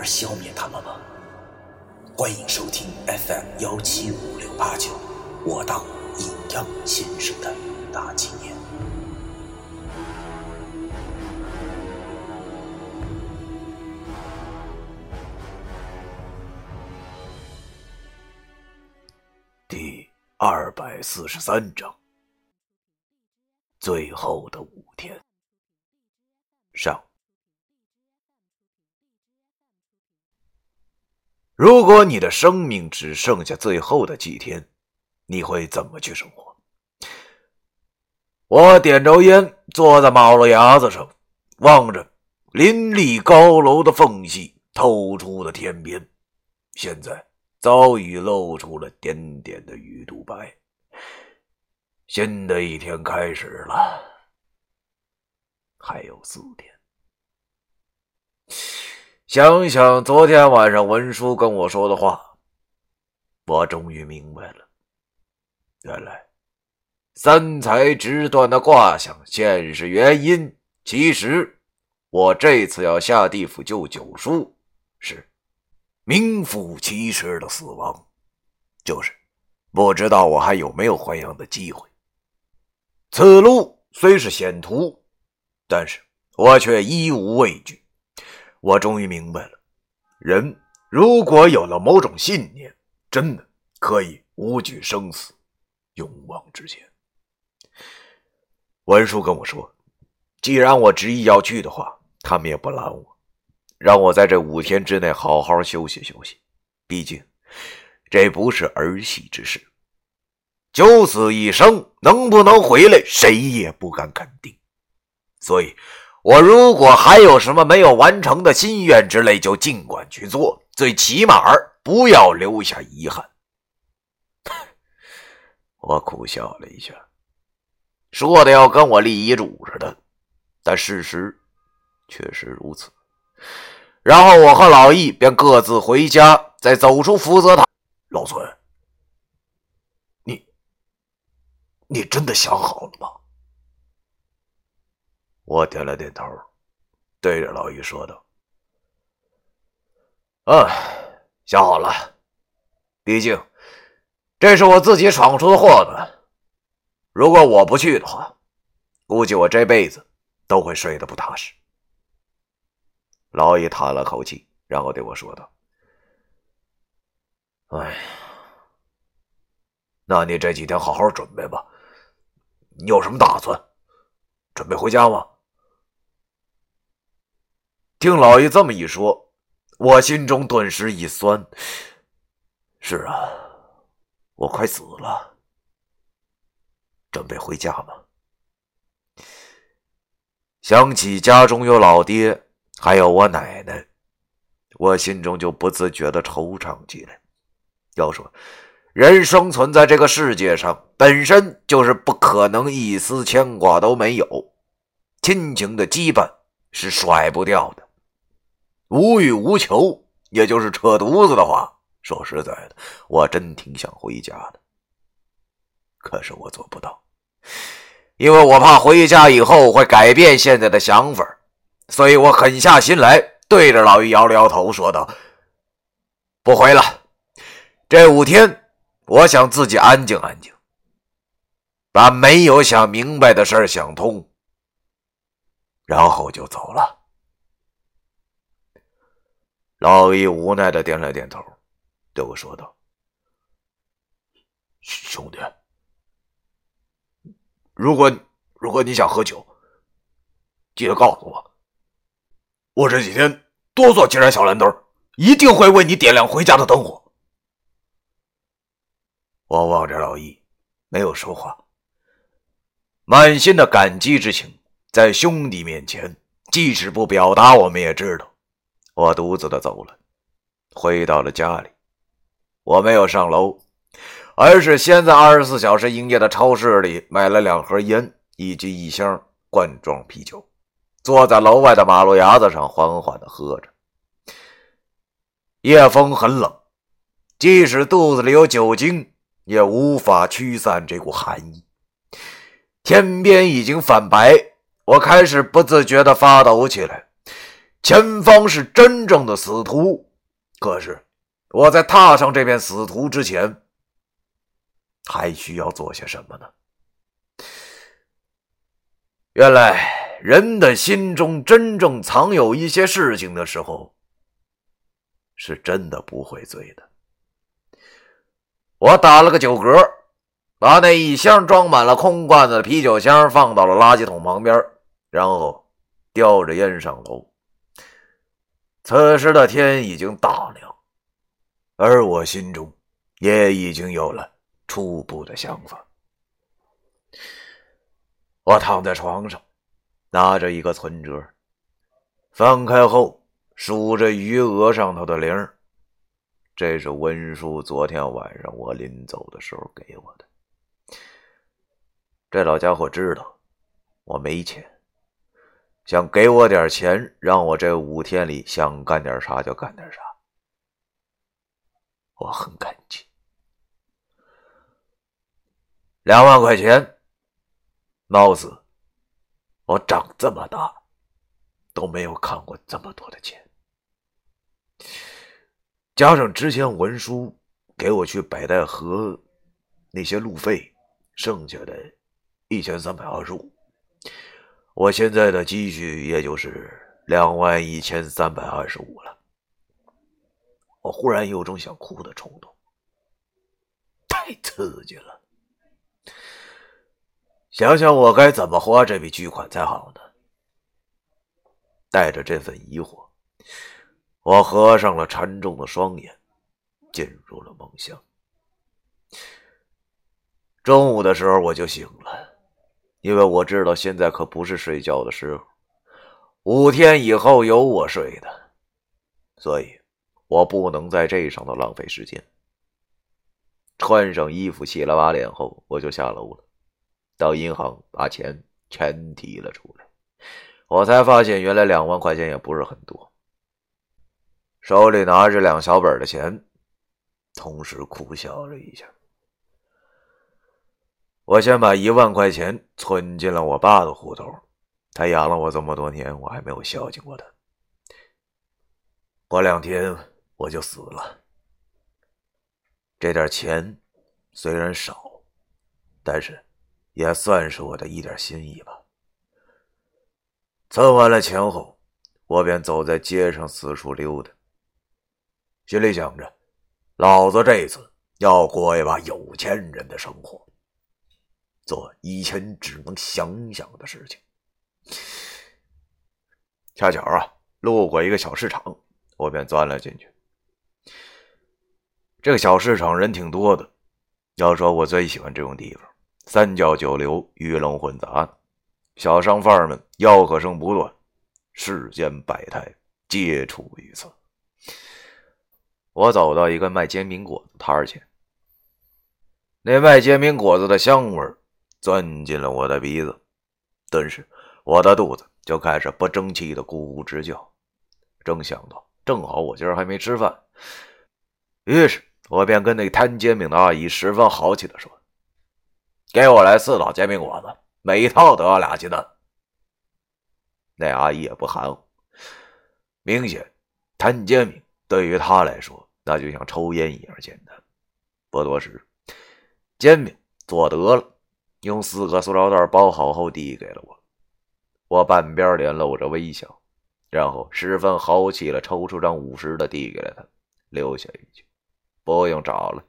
而消灭他们吗？欢迎收听 FM 幺七五六八九，我当阴阳先生的大纪念。第二百四十三章，最后的五天。上，如果你的生命只剩下最后的几天，你会怎么去生活？我点着烟，坐在马路牙子上，望着林立高楼的缝隙透出的天边，现在早已露出了点点的鱼肚白。新的一天开始了。还有四天，想想昨天晚上文叔跟我说的话，我终于明白了。原来三才直断的卦象，现实原因其实我这次要下地府救九叔，是名副其实的死亡，就是不知道我还有没有还阳的机会。此路虽是险途。但是我却一无畏惧。我终于明白了，人如果有了某种信念，真的可以无惧生死，勇往直前。文叔跟我说，既然我执意要去的话，他们也不拦我，让我在这五天之内好好休息休息。毕竟这不是儿戏之事，九死一生能不能回来，谁也不敢肯定。所以，我如果还有什么没有完成的心愿之类，就尽管去做，最起码不要留下遗憾。我苦笑了一下，说的要跟我立遗嘱似的，但事实确实如此。然后我和老易便各自回家，再走出福泽塔。老孙，你，你真的想好了吗？我点了点头，对着老易说道：“嗯，想好了。毕竟这是我自己闯出的祸呢。如果我不去的话，估计我这辈子都会睡得不踏实。”老易叹了口气，然后对我说道：“哎呀，那你这几天好好准备吧。你有什么打算？准备回家吗？”听老爷这么一说，我心中顿时一酸。是啊，我快死了，准备回家吗？想起家中有老爹，还有我奶奶，我心中就不自觉的惆怅起来。要说人生存在这个世界上，本身就是不可能一丝牵挂都没有，亲情的羁绊是甩不掉的。无欲无求，也就是扯犊子的话。说实在的，我真挺想回家的，可是我做不到，因为我怕回家以后会改变现在的想法，所以我狠下心来，对着老于摇了摇头，说道：“不回了，这五天，我想自己安静安静，把没有想明白的事想通，然后就走了。”老易无奈的点了点头，对我说道：“兄弟，如果如果你想喝酒，记得告诉我。我这几天多做几盏小蓝灯，一定会为你点亮回家的灯火。”我望着老易，没有说话，满心的感激之情，在兄弟面前，即使不表达，我们也知道。我独自的走了，回到了家里。我没有上楼，而是先在二十四小时营业的超市里买了两盒烟以及一箱罐装啤酒，坐在楼外的马路牙子上缓缓的喝着。夜风很冷，即使肚子里有酒精，也无法驱散这股寒意。天边已经泛白，我开始不自觉的发抖起来。前方是真正的死途，可是。我在踏上这片死途之前，还需要做些什么呢？原来，人的心中真正藏有一些事情的时候，是真的不会醉的。我打了个酒嗝，把那一箱装满了空罐子的啤酒箱放到了垃圾桶旁边，然后叼着烟上楼。此时的天已经大亮。而我心中也已经有了初步的想法。我躺在床上，拿着一个存折，翻开后数着余额上头的零这是温叔昨天晚上我临走的时候给我的。这老家伙知道我没钱，想给我点钱，让我这五天里想干点啥就干点啥。我很感激，两万块钱，貌似我长这么大都没有看过这么多的钱，加上之前文书给我去北戴河那些路费，剩下的一千三百二十五，我现在的积蓄也就是两万一千三百二十五了。我忽然有种想哭的冲动，太刺激了！想想我该怎么花这笔巨款才好呢？带着这份疑惑，我合上了沉重的双眼，进入了梦乡。中午的时候我就醒了，因为我知道现在可不是睡觉的时候，五天以后有我睡的，所以。我不能在这上头浪费时间。穿上衣服、洗了把脸后，我就下楼了，到银行把钱全提了出来。我才发现，原来两万块钱也不是很多。手里拿着两小本的钱，同时苦笑了一下。我先把一万块钱存进了我爸的户头，他养了我这么多年，我还没有孝敬过他。过两天。我就死了。这点钱虽然少，但是也算是我的一点心意吧。存完了钱后，我便走在街上四处溜达，心里想着，老子这次要过一把有钱人的生活，做以前只能想想的事情。恰巧啊，路过一个小市场，我便钻了进去。这个小市场人挺多的，要说我最喜欢这种地方，三教九流，鱼龙混杂，小商贩们吆喝声不断，世间百态皆处于此。我走到一个卖煎饼果子摊儿前，那卖煎饼果子的香味钻进了我的鼻子，顿时我的肚子就开始不争气的咕咕直叫。正想到，正好我今儿还没吃饭，于是。我便跟那摊煎饼的阿姨十分豪气的说：“给我来四套煎饼果子，每一套都要俩鸡蛋。”那阿姨也不含糊，明显摊煎饼对于她来说那就像抽烟一样简单。不多时，煎饼做得了，用四个塑料袋包好后递给了我。我半边脸露着微笑，然后十分豪气的抽出张五十的递给了他，留下一句。不用找了，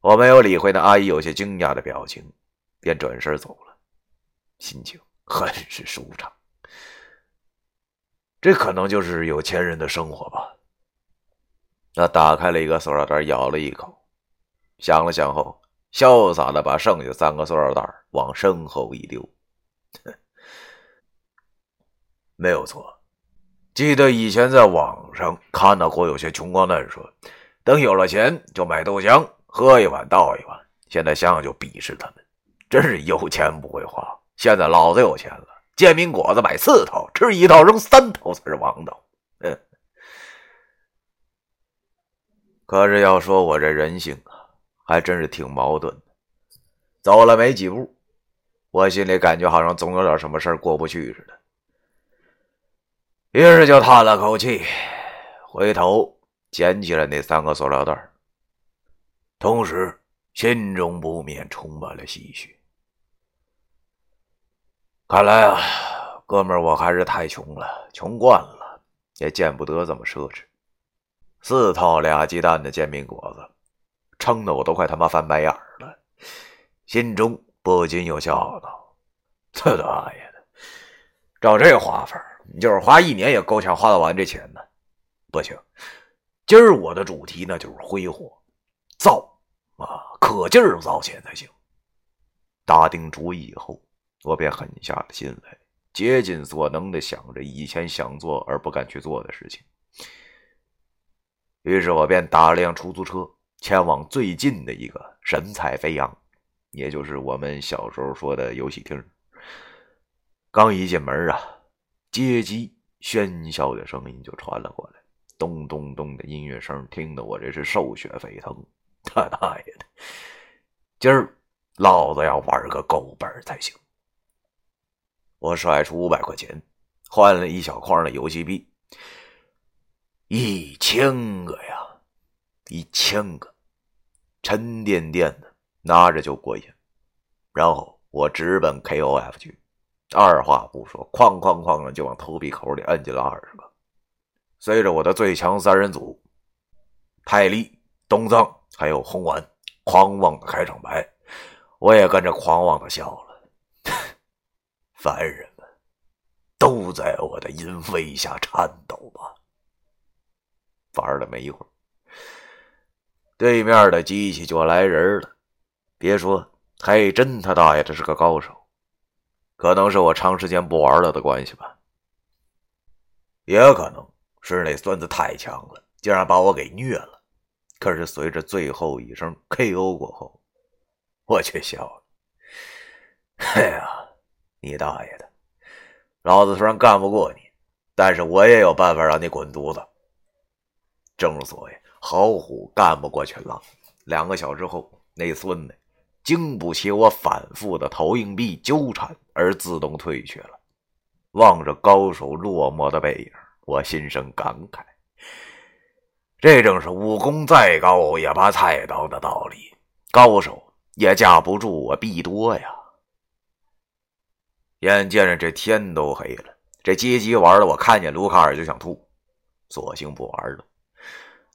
我没有理会那阿姨有些惊讶的表情，便转身走了，心情很是舒畅。这可能就是有钱人的生活吧。他打开了一个塑料袋，咬了一口，想了想后，潇洒的把剩下三个塑料袋往身后一丢。没有错，记得以前在网上看到过有些穷光蛋说，等有了钱就买豆浆，喝一碗倒一碗。现在想想就鄙视他们，真是有钱不会花。现在老子有钱了，煎饼果子买四套，吃一套扔三套才是王道。嗯，可是要说我这人性啊，还真是挺矛盾的。走了没几步，我心里感觉好像总有点什么事过不去似的。于是就叹了口气，回头捡起了那三个塑料袋，同时心中不免充满了唏嘘。看来啊，哥们儿，我还是太穷了，穷惯了，也见不得这么奢侈。四套俩鸡蛋的煎饼果子，撑得我都快他妈翻白眼了，心中不禁又笑道：“他大爷的，照这花法！”你就是花一年也够呛花得完这钱呢，不行，今儿我的主题那就是挥霍，造啊，可劲儿造钱才行。打定主意以后，我便狠下了心来，竭尽所能的想着以前想做而不敢去做的事情。于是我便打了辆出租车，前往最近的一个神采飞扬，也就是我们小时候说的游戏厅。刚一进门啊。街机喧嚣的声音就传了过来，咚咚咚的音乐声，听得我这是兽血沸腾。他大爷的，今儿老子要玩个够本才行！我甩出五百块钱，换了一小筐的游戏币，一千个呀，一千个，沉甸甸的，拿着就过瘾。然后我直奔 KOF 去。二话不说，哐哐哐的就往头皮口里摁进了二十个。随着我的最强三人组泰利、东藏还有红丸狂妄的开场白，我也跟着狂妄的笑了。凡人们都在我的淫威下颤抖吧。玩了没一会儿，对面的机器就来人了。别说，还真他大爷的是个高手。可能是我长时间不玩了的关系吧，也可能是那孙子太强了，竟然把我给虐了。可是随着最后一声 KO 过后，我却笑了。哎呀，你大爷的！老子虽然干不过你，但是我也有办法让你滚犊子。正所谓好虎干不过群狼。两个小时后，那孙子。经不起我反复的投硬币纠缠而自动退却了。望着高手落寞的背影，我心生感慨。这正是武功再高也怕菜刀的道理。高手也架不住我币多呀。眼见着这天都黑了，这街机玩的我看见卢卡尔就想吐，索性不玩了。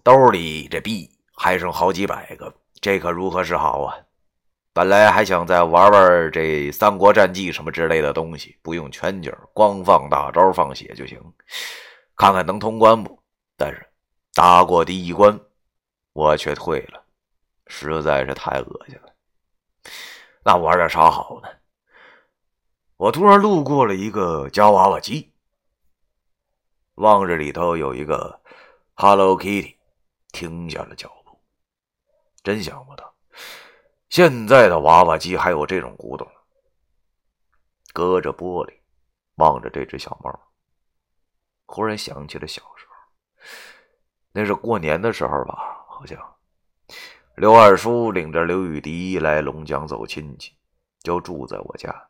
兜里这币还剩好几百个，这可如何是好啊？本来还想再玩玩这《三国战记》什么之类的东西，不用全景，光放大招放血就行，看看能通关不？但是打过第一关，我却退了，实在是太恶心了。那玩点啥好呢？我突然路过了一个夹娃娃机，望着里头有一个 Hello Kitty，停下了脚步。真想不到。现在的娃娃机还有这种古董，隔着玻璃望着这只小猫，忽然想起了小时候。那是过年的时候吧？好像刘二叔领着刘雨迪来龙江走亲戚，就住在我家。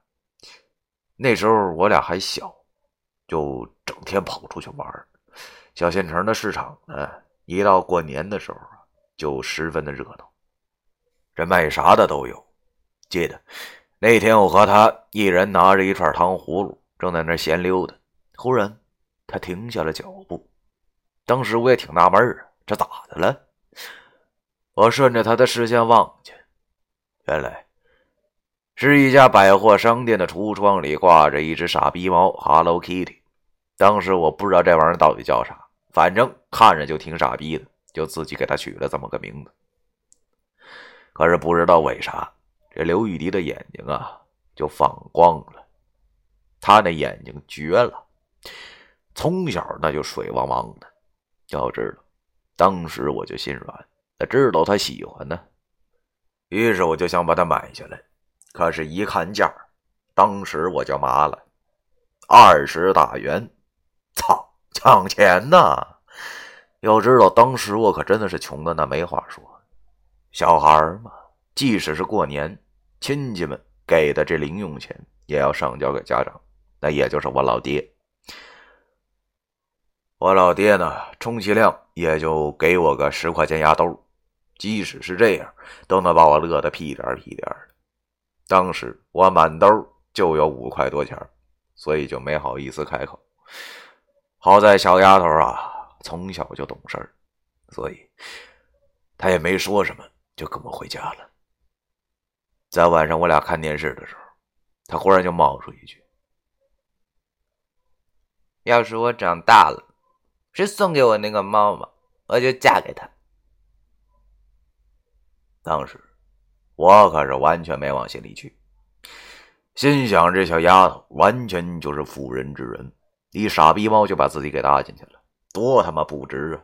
那时候我俩还小，就整天跑出去玩。小县城的市场呢，一到过年的时候啊，就十分的热闹。这卖啥的都有。记得那天，我和他一人拿着一串糖葫芦，正在那闲溜达。忽然，他停下了脚步。当时我也挺纳闷儿，这咋的了？我顺着他的视线望去，原来是一家百货商店的橱窗里挂着一只傻逼猫 Hello Kitty。当时我不知道这玩意儿到底叫啥，反正看着就挺傻逼的，就自己给他取了这么个名字。可是不知道为啥，这刘玉迪的眼睛啊就放光了。他那眼睛绝了，从小那就水汪汪的。要知道，当时我就心软，知道他喜欢呢，于是我就想把它买下来。可是，一看价，当时我就麻了，二十大元，操，抢钱呐！要知道，当时我可真的是穷的那没话说。小孩嘛，即使是过年，亲戚们给的这零用钱也要上交给家长，那也就是我老爹。我老爹呢，充其量也就给我个十块钱压兜，即使是这样，都能把我乐得屁颠屁颠的。当时我满兜就有五块多钱，所以就没好意思开口。好在小丫头啊。从小就懂事，所以她也没说什么，就跟我回家了。在晚上我俩看电视的时候，他忽然就冒出一句：“要是我长大了，谁送给我那个猫猫，我就嫁给他。”当时我可是完全没往心里去，心想这小丫头完全就是妇人之仁，一傻逼猫就把自己给搭进去了。多他妈不值啊！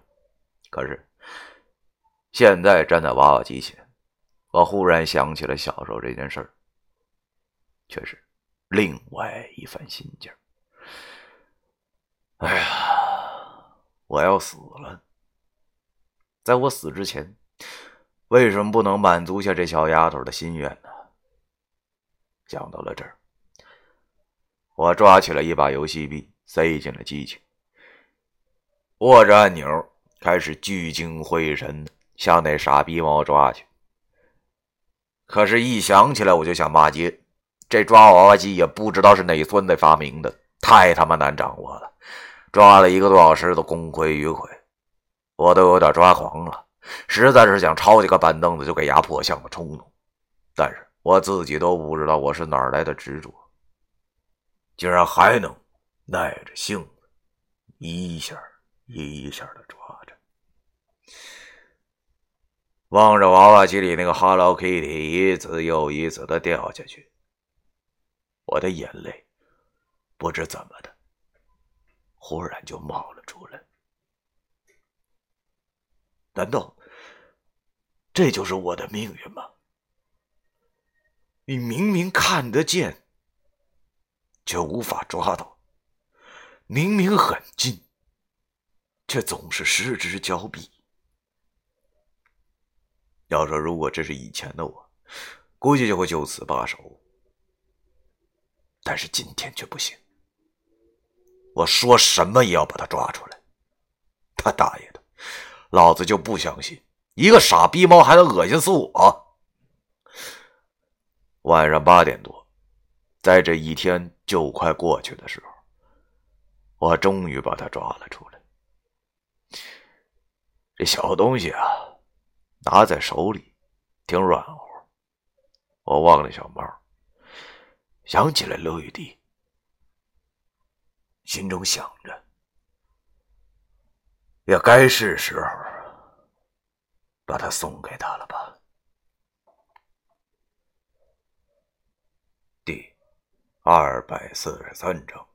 可是现在站在娃娃机前，我忽然想起了小时候这件事儿，却是另外一番心境。哎呀，我要死了！在我死之前，为什么不能满足下这小丫头的心愿呢？想到了这儿，我抓起了一把游戏币，塞进了机器。握着按钮，开始聚精会神向那傻逼猫抓去。可是，一想起来我就想骂街。这抓娃娃机也不知道是哪孙子发明的，太他妈难掌握了。抓了一个多小时都功亏一篑，我都有点抓狂了，实在是想抄起个板凳子就给压破相的冲动。但是我自己都不知道我是哪来的执着，竟然还能耐着性子一下。一下的抓着，望着娃娃机里那个 Hello Kitty 一次又一次的掉下去，我的眼泪不知怎么的，忽然就冒了出来。难道这就是我的命运吗？你明明看得见，却无法抓到；明明很近。却总是失之交臂。要说如果这是以前的我，估计就会就此罢手。但是今天却不行，我说什么也要把他抓出来。他大爷的，老子就不相信一个傻逼猫还能恶心死我！晚上八点多，在这一天就快过去的时候，我终于把他抓了出来。这小东西啊，拿在手里挺软和。我望着小猫，想起了刘雨迪，心中想着，也该是时候把它送给他了吧。第二百四十三章。